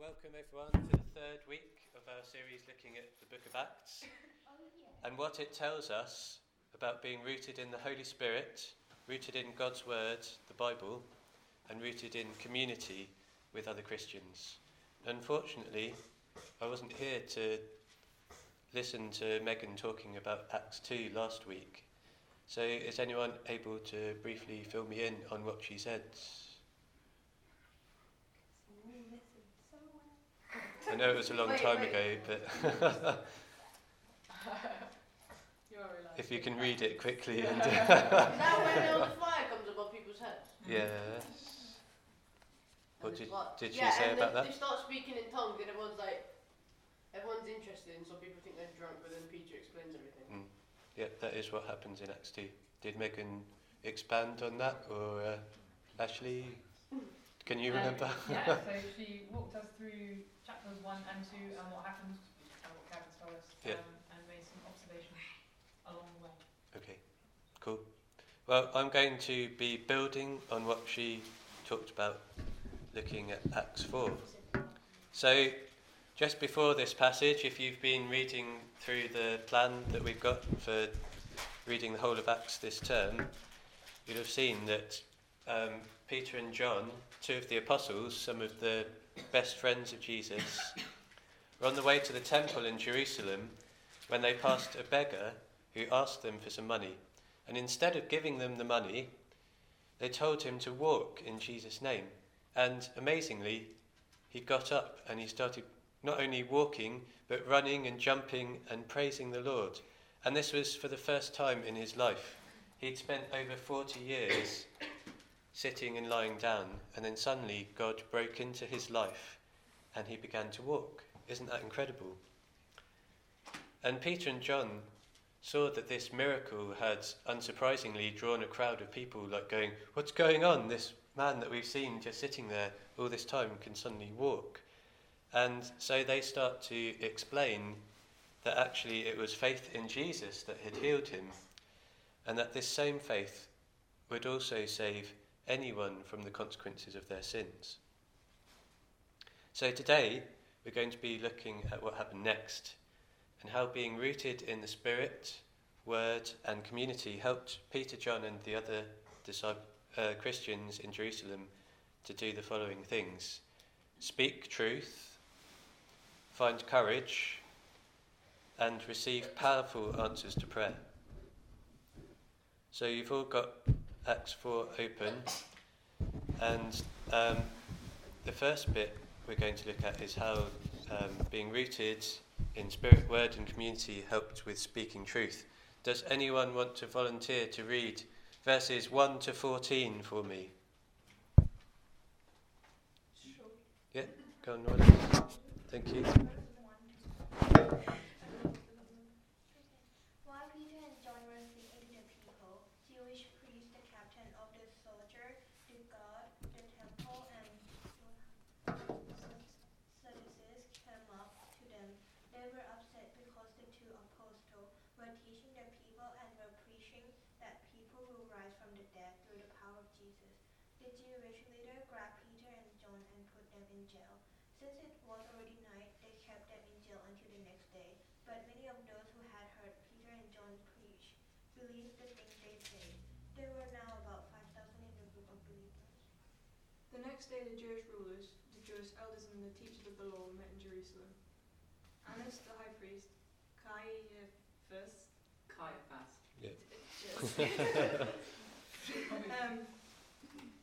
Welcome everyone to the third week of our series looking at the book of Acts oh, and what it tells us about being rooted in the Holy Spirit, rooted in God's Word, the Bible, and rooted in community with other Christians. Unfortunately, I wasn't here to listen to Megan talking about Acts 2 last week. So, is anyone able to briefly fill me in on what she said? I know it was a long Wait, time wait. ago, but if you can read it quickly and that when all the fire comes above people's heads? yes. What did, did she yeah, say and about they, that? They start speaking in tongues, and everyone's like, everyone's interested, and some people think they're drunk, but then Peter explains everything. Yeah, that is what happens in Acts 2. Did Megan expand on that, or uh, Ashley? Can you Um, remember? yeah, so she walked us through chapters 1 and 2 and what happened and what Gavin's told us Yeah. um, and made some observations along the way. Okay, cool. Well, I'm going to be building on what she talked about, looking at Acts 4. So, just before this passage, if you've been reading through the plan that we've got for reading the whole of Acts this term, you'll have seen that um, Peter and John, two of the apostles, some of the best friends of Jesus, were on the way to the temple in Jerusalem when they passed a beggar who asked them for some money. And instead of giving them the money, they told him to walk in Jesus' name. And amazingly, he got up and he started not only walking, but running and jumping and praising the Lord. And this was for the first time in his life. He'd spent over 40 years sitting and lying down, and then suddenly God broke into his life and he began to walk. Isn't that incredible? And Peter and John saw that this miracle had unsurprisingly drawn a crowd of people, like going, What's going on? This man that we've seen just sitting there all this time can suddenly walk. And so they start to explain that actually it was faith in Jesus that had healed him, and that this same faith would also save anyone from the consequences of their sins. So today we're going to be looking at what happened next and how being rooted in the Spirit, Word, and community helped Peter, John, and the other uh, Christians in Jerusalem to do the following things speak truth, find courage, and receive powerful answers to prayer. So you've all got Acts 4 open, and um, the first bit we're going to look at is how um, being rooted in spirit, word, and community helped with speaking truth. Does anyone want to volunteer to read verses 1 to 14 for me? Yeah, go on. Thank you. While Peter and John were speaking to the people, Jewish priest, the captain of the soldier, the guard, the temple, and Sadducees came up to them. They were upset because the two apostles were teaching the people and were preaching that people will rise from the dead through the power of Jesus. The Jewish leader grabbed Peter and John and put them in jail. Since it was already night, they kept them in jail until the next day. But many of those who had heard Peter and John preach believed the things they said. There were now about 5,000 in the group of believers. The next day, the Jewish rulers, the Jewish elders, and the teachers of the law met in Jerusalem. Annas, the high priest, Caiaphas, Caiaphas. um,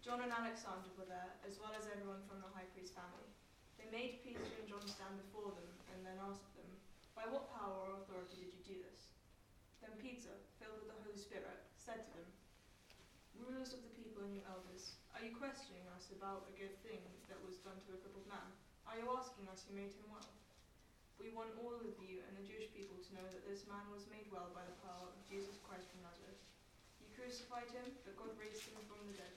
John and Alexander were there, as well as everyone from the high priest's family. They made Peter and John stand before them and then asked them, By what power or authority did you do this? Then Peter, filled with the Holy Spirit, said to them, Rulers of the people and you elders, are you questioning us about a good thing that was done to a crippled man? Are you asking us who made him well? We want all of you and the Jewish people to know that this man was made well by the power of Jesus Christ from Nazareth. You crucified him, but God raised him from the dead.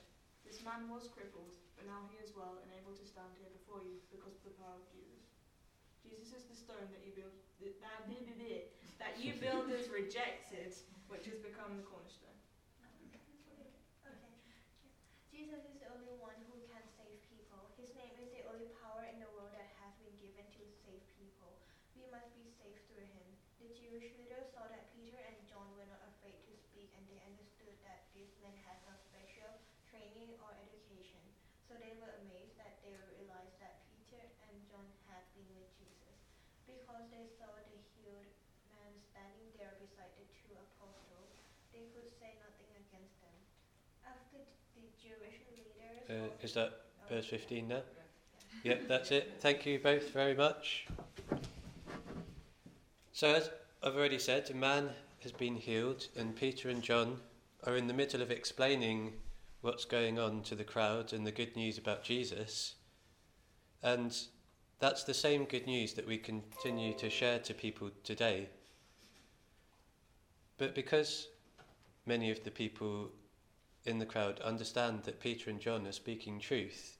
This man was crippled, but now he is well and able to stand here before you because of the power of Jesus. Jesus is the stone that you build that, that, that you builders rejected, which has become the cornerstone. Okay. Jesus is the only one who can save people. His name is the only power in the world that has been given to save people. We must be saved through him. The Jewish leaders saw that Peter and John were not afraid to speak and they understood that these men had no special training or education. So they were amazed that they realized that Peter and John had been with Jesus. Because they saw the healed man standing there beside the two apostles, they could say nothing against them. After the Jewish leaders. Uh, is that verse 15 now? Yep, that's it. Thank you both very much. So, as I've already said, a man has been healed, and Peter and John are in the middle of explaining what's going on to the crowd and the good news about Jesus. And that's the same good news that we continue to share to people today. But because many of the people in the crowd understand that Peter and John are speaking truth,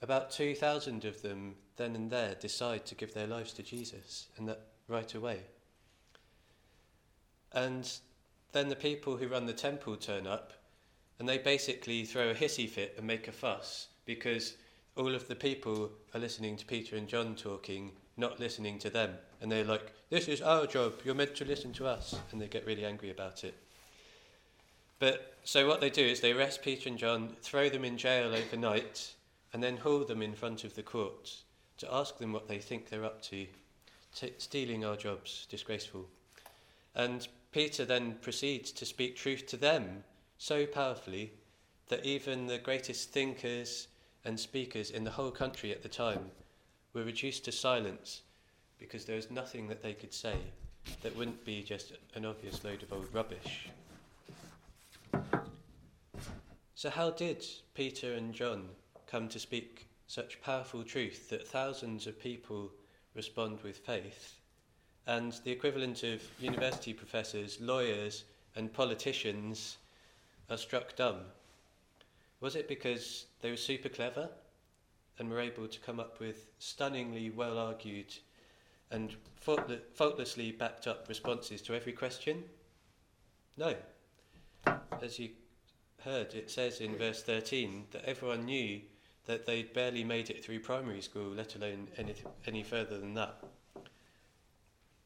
about 2,000 of them then and there decide to give their lives to Jesus, and that right away. And then the people who run the temple turn up, and they basically throw a hissy fit and make a fuss because all of the people are listening to Peter and John talking, not listening to them. And they're like, This is our job, you're meant to listen to us. And they get really angry about it. But so what they do is they arrest Peter and John, throw them in jail overnight, and then haul them in front of the court to ask them what they think they're up to. T- stealing our jobs, disgraceful. And Peter then proceeds to speak truth to them so powerfully that even the greatest thinkers and speakers in the whole country at the time were reduced to silence because there was nothing that they could say that wouldn't be just an obvious load of old rubbish. So, how did Peter and John come to speak such powerful truth that thousands of people respond with faith? And the equivalent of university professors, lawyers, and politicians are struck dumb. Was it because they were super clever and were able to come up with stunningly well argued and faultle- faultlessly backed up responses to every question? No. As you heard, it says in verse 13 that everyone knew that they'd barely made it through primary school, let alone any, any further than that.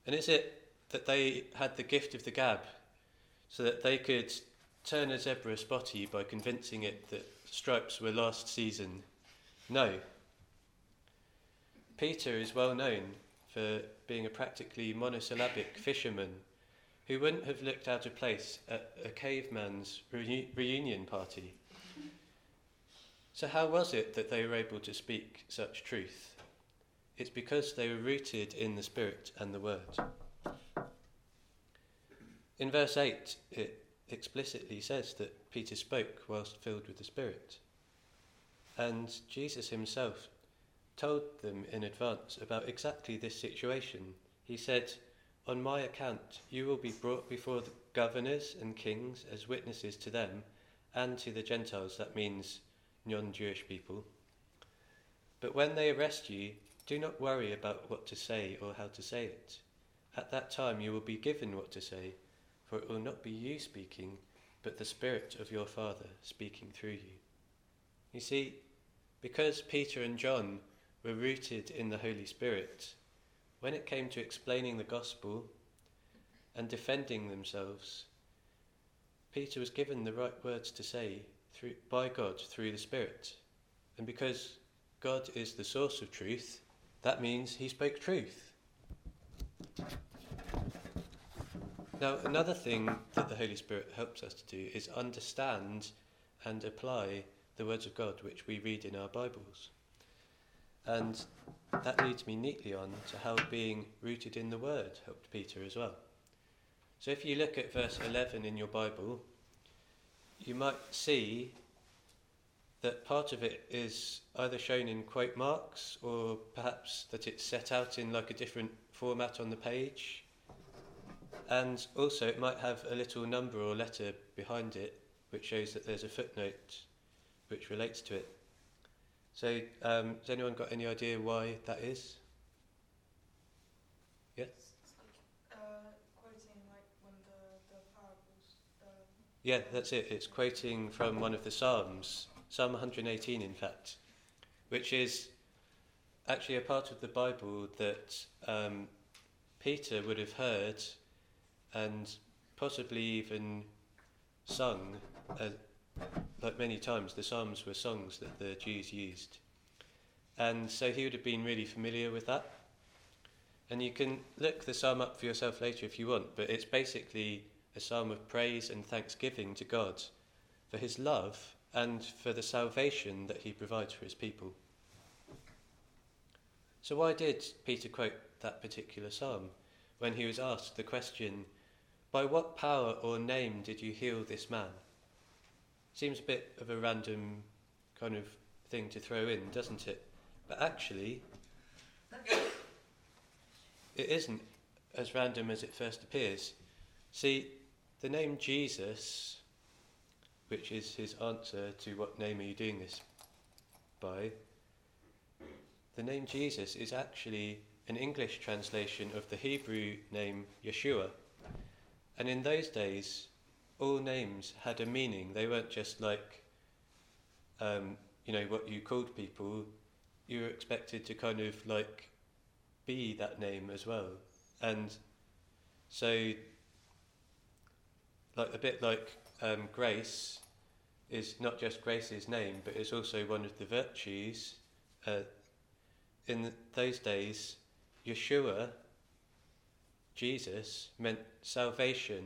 And is it that they had the gift of the gab so that they could turn a zebra spotty by convincing it that stripes were last season? No. Peter is well known for being a practically monosyllabic fisherman who wouldn't have looked out of place at a caveman's reu- reunion party. So, how was it that they were able to speak such truth? It's because they were rooted in the Spirit and the Word. In verse 8, it explicitly says that Peter spoke whilst filled with the Spirit. And Jesus himself told them in advance about exactly this situation. He said, On my account, you will be brought before the governors and kings as witnesses to them and to the Gentiles, that means non Jewish people. But when they arrest you, do not worry about what to say or how to say it. At that time, you will be given what to say, for it will not be you speaking, but the Spirit of your Father speaking through you. You see, because Peter and John were rooted in the Holy Spirit, when it came to explaining the gospel and defending themselves, Peter was given the right words to say through, by God through the Spirit. And because God is the source of truth, that means he spoke truth. Now, another thing that the Holy Spirit helps us to do is understand and apply the words of God which we read in our Bibles. And that leads me neatly on to how being rooted in the Word helped Peter as well. So if you look at verse 11 in your Bible, you might see that part of it is either shown in quote marks or perhaps that it's set out in like a different format on the page. And also, it might have a little number or letter behind it which shows that there's a footnote which relates to it. So, um, has anyone got any idea why that is? It's uh, quoting like the, the parables. The Yeah, that's it. It's quoting from one of the Psalms, Psalm 118, in fact, which is actually a part of the Bible that um, Peter would have heard and possibly even sung, uh, like many times. The Psalms were songs that the Jews used. And so he would have been really familiar with that. And you can look the psalm up for yourself later if you want, but it's basically a psalm of praise and thanksgiving to God for his love and for the salvation that he provides for his people. So, why did Peter quote that particular psalm when he was asked the question, By what power or name did you heal this man? Seems a bit of a random kind of thing to throw in, doesn't it? But actually, it isn't as random as it first appears. See, the name Jesus, which is his answer to what name are you doing this by, the name Jesus is actually an English translation of the Hebrew name Yeshua. And in those days, all names had a meaning. They weren't just like, um, you know, what you called people. You were expected to kind of like be that name as well. And so, like a bit like um, grace is not just Grace's name, but it's also one of the virtues. Uh, in those days, Yeshua, Jesus, meant salvation,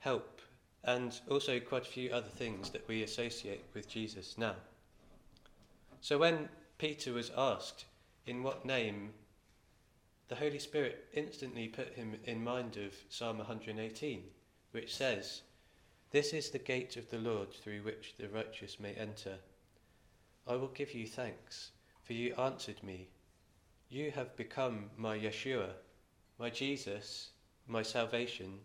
help, and also quite a few other things that we associate with Jesus now. So when Peter was asked, In what name the Holy Spirit instantly put him in mind of Psalm 118, which says, This is the gate of the Lord through which the righteous may enter. I will give you thanks, for you answered me. You have become my Yeshua, my Jesus, my salvation.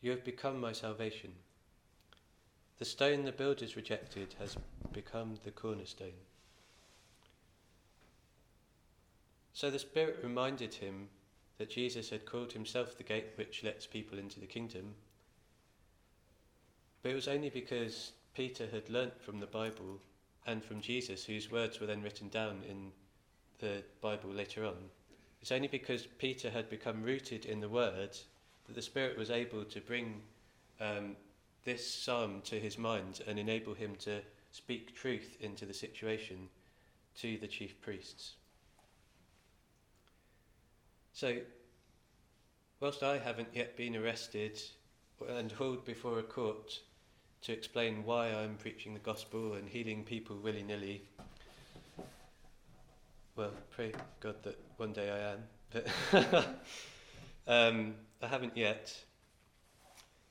You have become my salvation. The stone the builders rejected has become the cornerstone. So the Spirit reminded him that Jesus had called himself the gate which lets people into the kingdom. But it was only because Peter had learnt from the Bible and from Jesus, whose words were then written down in the Bible later on. It's only because Peter had become rooted in the Word that the Spirit was able to bring um, this psalm to his mind and enable him to speak truth into the situation to the chief priests. So, whilst I haven't yet been arrested and hauled before a court to explain why I'm preaching the gospel and healing people willy nilly, well, pray God that one day I am, but um, I haven't yet.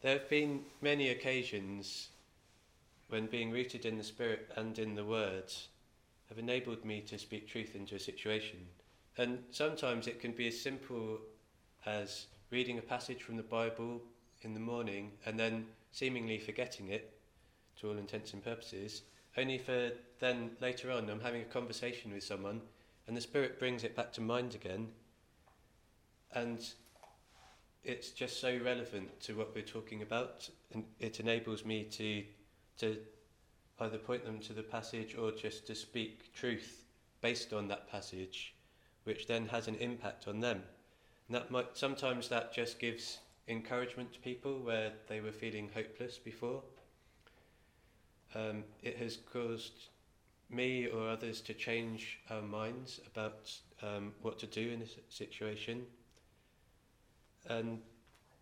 There have been many occasions when being rooted in the Spirit and in the Word have enabled me to speak truth into a situation. And sometimes it can be as simple as reading a passage from the Bible in the morning and then seemingly forgetting it to all intents and purposes, only for then later on I'm having a conversation with someone and the Spirit brings it back to mind again. And it's just so relevant to what we're talking about, and it enables me to to either point them to the passage or just to speak truth based on that passage which then has an impact on them. And that might sometimes that just gives encouragement to people where they were feeling hopeless before. Um, it has caused me or others to change our minds about um, what to do in this situation. And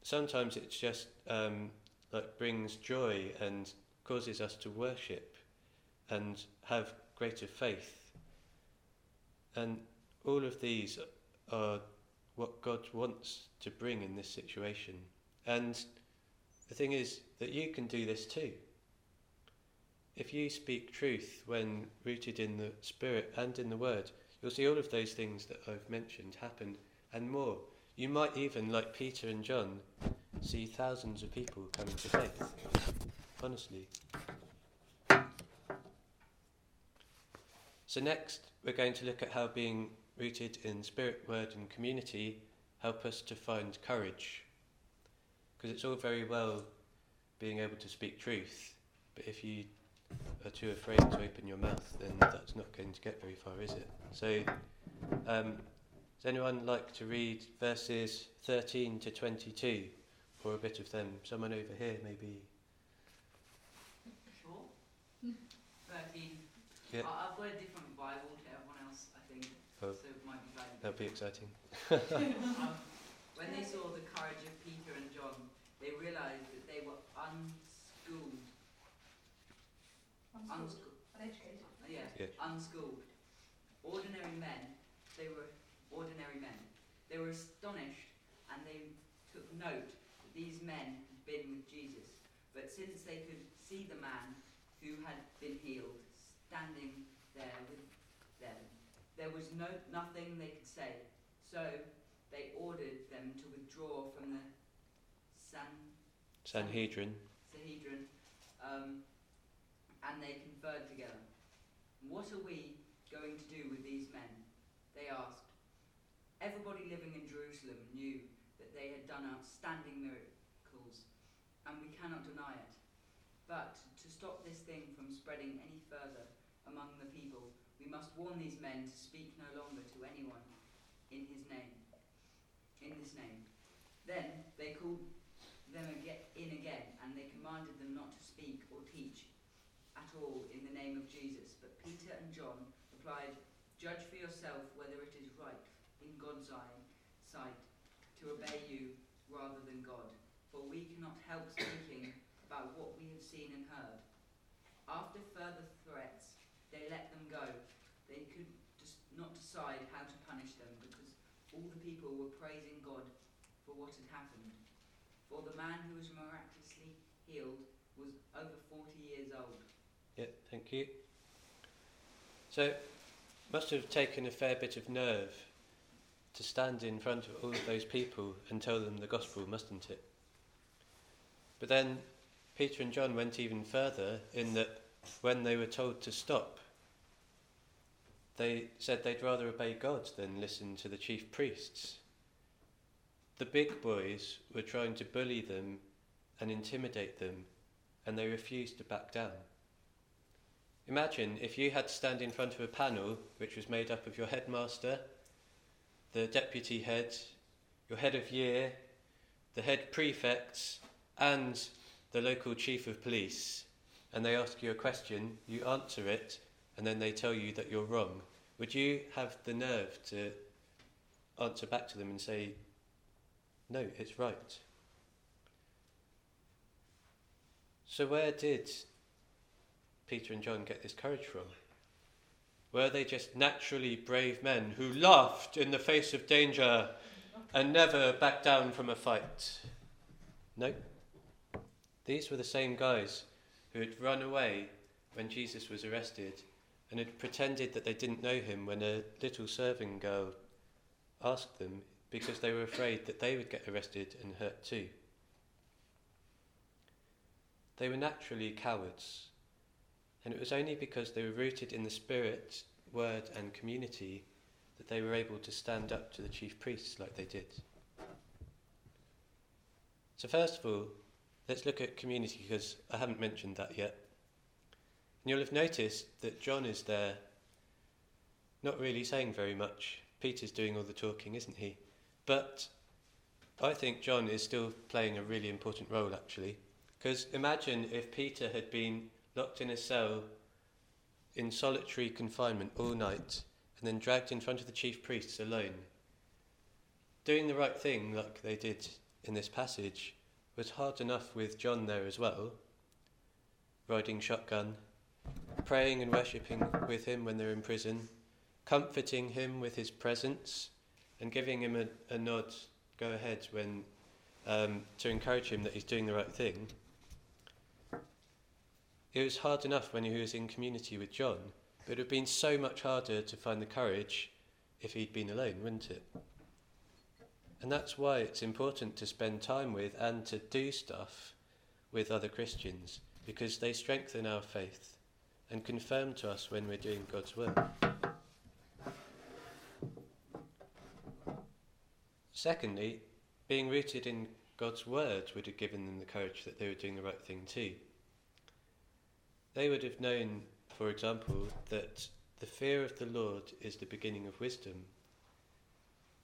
sometimes it's just um, like brings joy and causes us to worship and have greater faith. And all of these are what God wants to bring in this situation. And the thing is that you can do this too. If you speak truth when rooted in the Spirit and in the Word, you'll see all of those things that I've mentioned happen and more. You might even, like Peter and John, see thousands of people coming to faith. Honestly. So, next, we're going to look at how being rooted in spirit, word, and community, help us to find courage. Because it's all very well being able to speak truth, but if you are too afraid to open your mouth, then that's not going to get very far, is it? So, um, does anyone like to read verses 13 to 22 or a bit of them? Someone over here, maybe. Sure. 13. Yeah. I- I've got a different Bible to everyone else, I think, Oh. so it might be valuable. That'd be exciting. um, when they saw the courage of Peter and John, they realised that they were unschooled. Unschooled. Unschooled. Uneducated. Uh, yeah, Yeah. unschooled. Ordinary men, they were ordinary men. They were astonished and they took note that these men had been with Jesus. But since they could see the man who had been healed standing there with them, there was no nothing they could say. So they ordered them to withdraw from the San Sanhedrin. Sanhedrin, um, and they conferred together. What are we going to do with these men? They asked. Everybody living in Jerusalem knew that they had done outstanding miracles, and we cannot deny it. But to stop this thing from spreading any further among the people, we must warn these men to speak no longer to anyone in his name. In this name. Then they called them in again, and they commanded them not to speak or teach at all in the name of Jesus. But Peter and John replied, Judge for yourself whether it is right in God's sight to obey you rather than God, for we cannot help speaking about what we have seen and heard. After further threats, they let them go. They could just not decide how to punish them because all the people were praising God for what had happened. For the man who was miraculously healed was over 40 years old. Yeah, thank you. So, must have taken a fair bit of nerve to stand in front of all of those people and tell them the gospel, mustn't it? But then Peter and John went even further in that when they were told to stop, they said they'd rather obey God than listen to the chief priests. The big boys were trying to bully them and intimidate them, and they refused to back down. Imagine if you had to stand in front of a panel which was made up of your headmaster, the deputy head, your head of year, the head prefects, and the local chief of police, and they ask you a question, you answer it, and then they tell you that you're wrong. Would you have the nerve to answer back to them and say, no, it's right? So, where did Peter and John get this courage from? Were they just naturally brave men who laughed in the face of danger and never backed down from a fight? No. These were the same guys who had run away when Jesus was arrested and had pretended that they didn't know him when a little serving girl asked them because they were afraid that they would get arrested and hurt too. They were naturally cowards, and it was only because they were rooted in the Spirit, Word, and community that they were able to stand up to the chief priests like they did. So, first of all, let's look at community because I haven't mentioned that yet. And you'll have noticed that John is there, not really saying very much. Peter's doing all the talking, isn't he? But I think John is still playing a really important role, actually. Because imagine if Peter had been locked in a cell in solitary confinement all night and then dragged in front of the chief priests alone. Doing the right thing, like they did in this passage, was hard enough with John there as well, riding shotgun, praying and worshipping with him when they're in prison, comforting him with his presence, and giving him a, a nod, go ahead, when um, to encourage him that he's doing the right thing. It was hard enough when he was in community with John, but it would have been so much harder to find the courage if he'd been alone, wouldn't it? And that's why it's important to spend time with and to do stuff with other Christians, because they strengthen our faith and confirm to us when we're doing God's work. Secondly, being rooted in God's word would have given them the courage that they were doing the right thing too. They would have known, for example, that the fear of the Lord is the beginning of wisdom.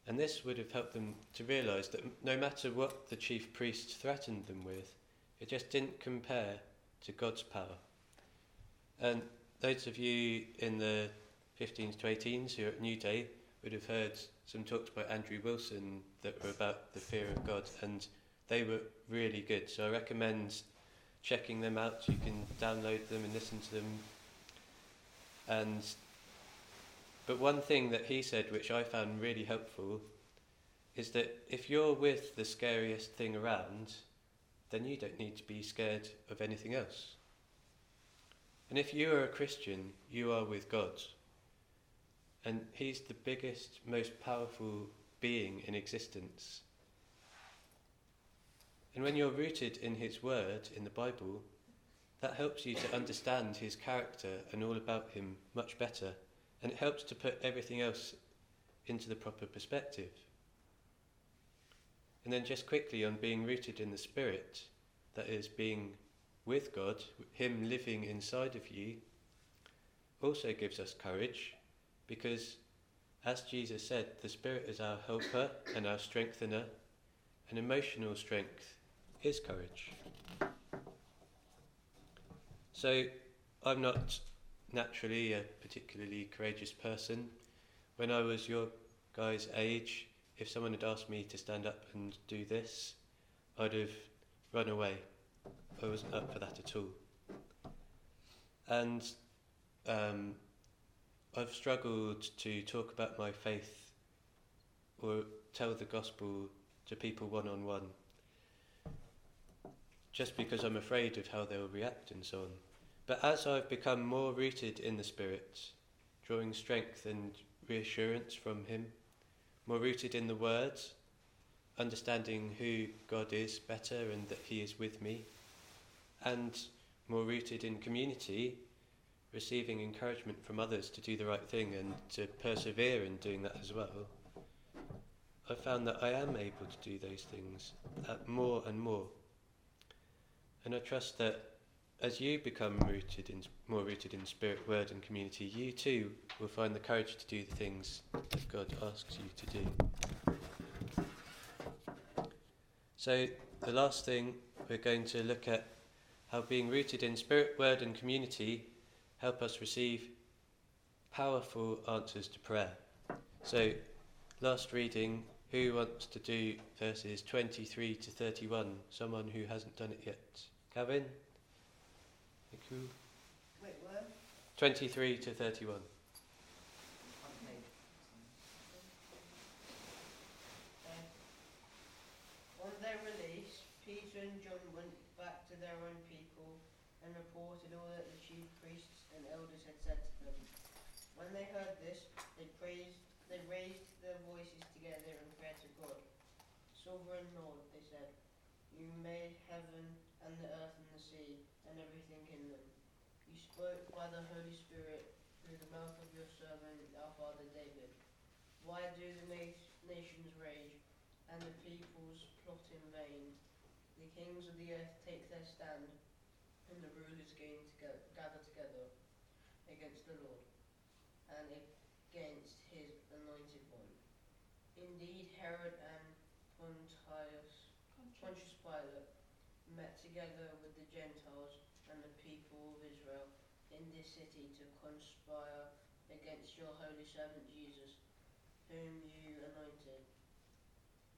And this would have helped them to realise that no matter what the chief priests threatened them with, it just didn't compare to God's power. And those of you in the 15s to 18s who are at New Day would have heard some talks by Andrew Wilson that were about the fear of God, and they were really good. So I recommend checking them out. You can download them and listen to them. And but one thing that he said, which I found really helpful, is that if you're with the scariest thing around, then you don't need to be scared of anything else. And if you are a Christian, you are with God. And He's the biggest, most powerful being in existence. And when you're rooted in His Word, in the Bible, that helps you to understand His character and all about Him much better. And it helps to put everything else into the proper perspective. And then, just quickly on being rooted in the Spirit, that is, being with God, Him living inside of you, also gives us courage because, as Jesus said, the Spirit is our helper and our strengthener, an emotional strength is courage. So, I'm not naturally a particularly courageous person. When I was your guys' age, if someone had asked me to stand up and do this, I'd have run away. I wasn't up for that at all. And um, I've struggled to talk about my faith or tell the gospel to people one on one just because I'm afraid of how they'll react and so on. But as I've become more rooted in the Spirit, drawing strength and reassurance from Him, more rooted in the words, understanding who God is better and that He is with me, and more rooted in community, receiving encouragement from others to do the right thing and to persevere in doing that as well, I found that I am able to do those things more and more. And I trust that as you become rooted in, more rooted in spirit, word, and community, you too will find the courage to do the things that God asks you to do. So, the last thing we're going to look at how being rooted in spirit, word, and community help us receive powerful answers to prayer. So, last reading, who wants to do verses 23 to 31? Someone who hasn't done it yet. Kevin? Thank you. Wait, where? 23 to 31. Uh, on their release, Peter and John went back to their own people and reported all that the chief priests and elders had said to them. When they heard this, they praised, they raised their voices together in prayer to God. Sovereign Lord, they said, you made heaven and the earth and the sea and everything in them. You spoke by the Holy Spirit through the mouth of your servant, our father David. Why do the na- nations rage and the peoples plot in vain? The kings of the earth take their stand, and the rulers gain together, gather together against the Lord and against his anointed one. Indeed, Herod and Pilate met together with the Gentiles and the people of Israel in this city to conspire against your holy servant Jesus, whom you anointed.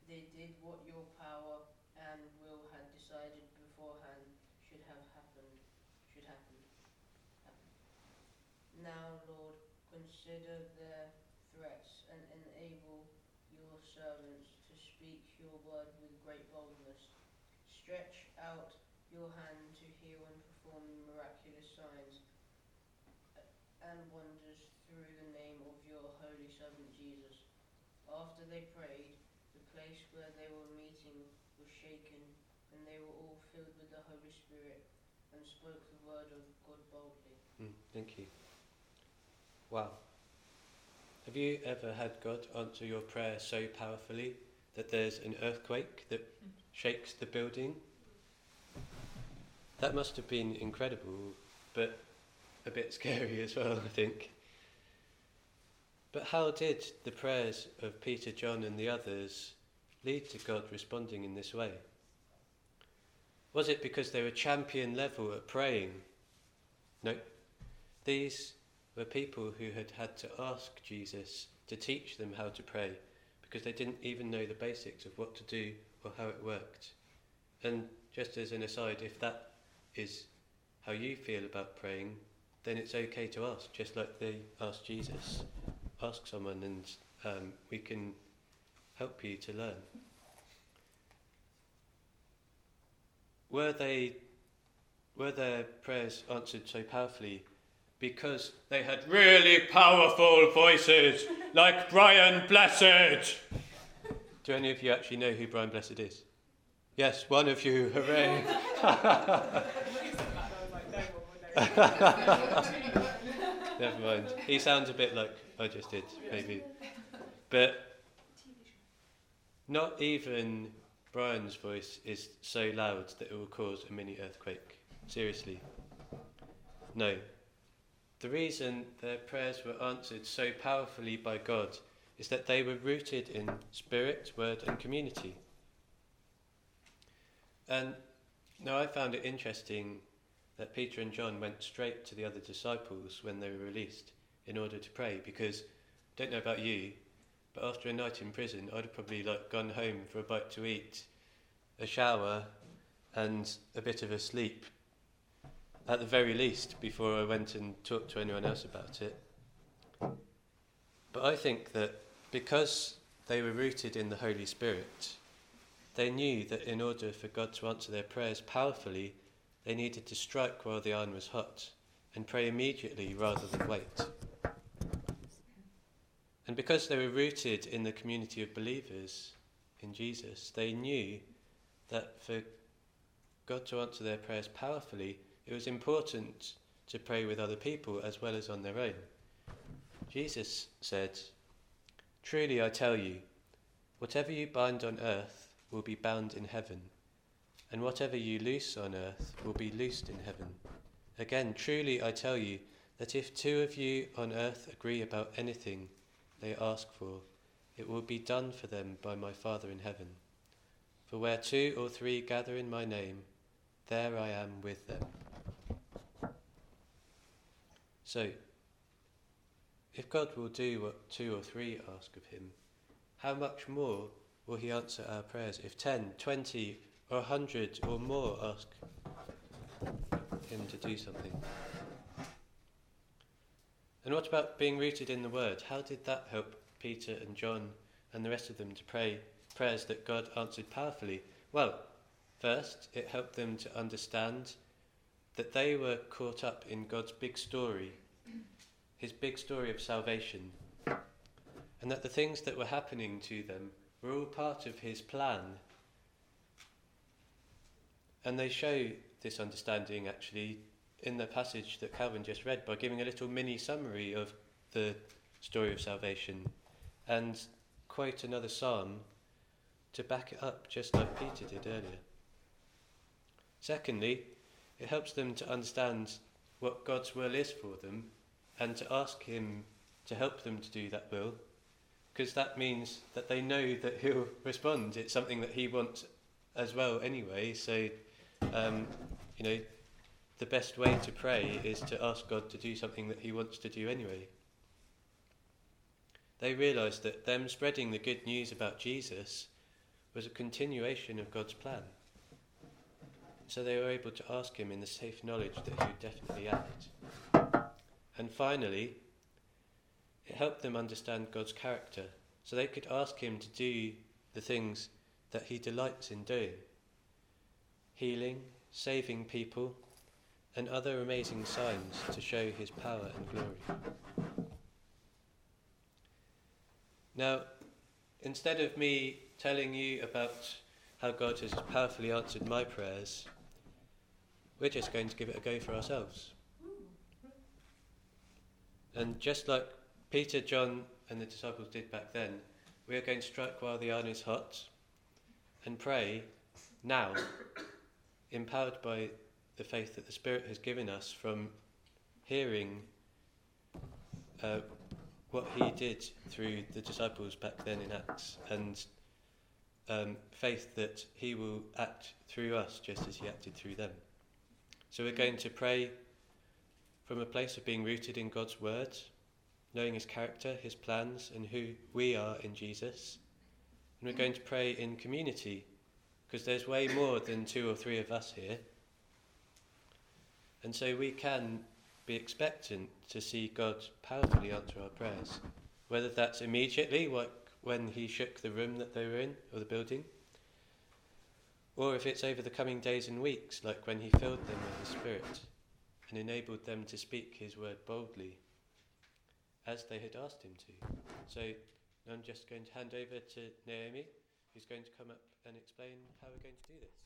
They did what your power and will had decided beforehand should have happened, should happen. happen. Now, Lord, consider their threats and enable your servants to speak your word with great boldness. Stretch out your hand to heal and perform miraculous signs and wonders through the name of your holy servant Jesus. After they prayed, the place where they were meeting was shaken, and they were all filled with the Holy Spirit and spoke the word of God boldly. Mm, thank you. Wow. Have you ever had God answer your prayer so powerfully that there's an earthquake that shakes the building? That must have been incredible but a bit scary as well, I think. But how did the prayers of Peter, John, and the others lead to God responding in this way? Was it because they were champion level at praying? No. These were people who had had to ask Jesus to teach them how to pray because they didn't even know the basics of what to do or how it worked. And just as an aside, if that is how you feel about praying, then it's okay to ask, just like they asked Jesus. Ask someone and um, we can help you to learn. Were they were their prayers answered so powerfully because they had really powerful voices like Brian Blessed? Do any of you actually know who Brian Blessed is? Yes, one of you, hooray! Never mind. He sounds a bit like I just did, maybe. But not even Brian's voice is so loud that it will cause a mini earthquake. Seriously. No. The reason their prayers were answered so powerfully by God is that they were rooted in spirit, word, and community. And now I found it interesting that Peter and John went straight to the other disciples when they were released in order to pray because don't know about you, but after a night in prison, I'd have probably like gone home for a bite to eat, a shower, and a bit of a sleep at the very least before I went and talked to anyone else about it. But I think that because they were rooted in the Holy Spirit, they knew that in order for God to answer their prayers powerfully, they needed to strike while the iron was hot and pray immediately rather than wait. And because they were rooted in the community of believers in Jesus, they knew that for God to answer their prayers powerfully, it was important to pray with other people as well as on their own. Jesus said, Truly I tell you, whatever you bind on earth will be bound in heaven, and whatever you loose on earth will be loosed in heaven. Again, truly I tell you that if two of you on earth agree about anything they ask for, it will be done for them by my Father in heaven. For where two or three gather in my name, there I am with them. So, if God will do what two or three ask of him, how much more will he answer our prayers if ten, twenty, or a hundred or more ask him to do something? And what about being rooted in the Word? How did that help Peter and John and the rest of them to pray prayers that God answered powerfully? Well, first, it helped them to understand that they were caught up in God's big story, his big story of salvation, and that the things that were happening to them were all part of his plan. And they show this understanding actually in the passage that Calvin just read by giving a little mini summary of the story of salvation and quote another psalm to back it up, just like Peter did earlier. Secondly, it helps them to understand what God's will is for them and to ask Him to help them to do that will, because that means that they know that He'll respond. It's something that He wants as well, anyway. So, um, you know, the best way to pray is to ask God to do something that He wants to do anyway. They realised that them spreading the good news about Jesus was a continuation of God's plan. So they were able to ask him in the safe knowledge that he would definitely act. And finally, it helped them understand God's character, so they could ask him to do the things that he delights in doing healing, saving people, and other amazing signs to show his power and glory. Now, instead of me telling you about how God has powerfully answered my prayers, we're just going to give it a go for ourselves. And just like Peter, John, and the disciples did back then, we are going to strike while the iron is hot and pray now, empowered by the faith that the Spirit has given us from hearing uh, what he did through the disciples back then in Acts and um, faith that he will act through us just as he acted through them. So we're going to pray from a place of being rooted in God's word, knowing his character, his plans, and who we are in Jesus. And we're going to pray in community because there's way more than two or three of us here. And so we can be expectant to see God powerfully answer our prayers, whether that's immediately, like when he shook the room that they were in, or the building, or if it's over the coming days and weeks, like when he filled them with the Spirit and enabled them to speak his word boldly, as they had asked him to. So I'm just going to hand over to Naomi, who's going to come up and explain how we're going to do this.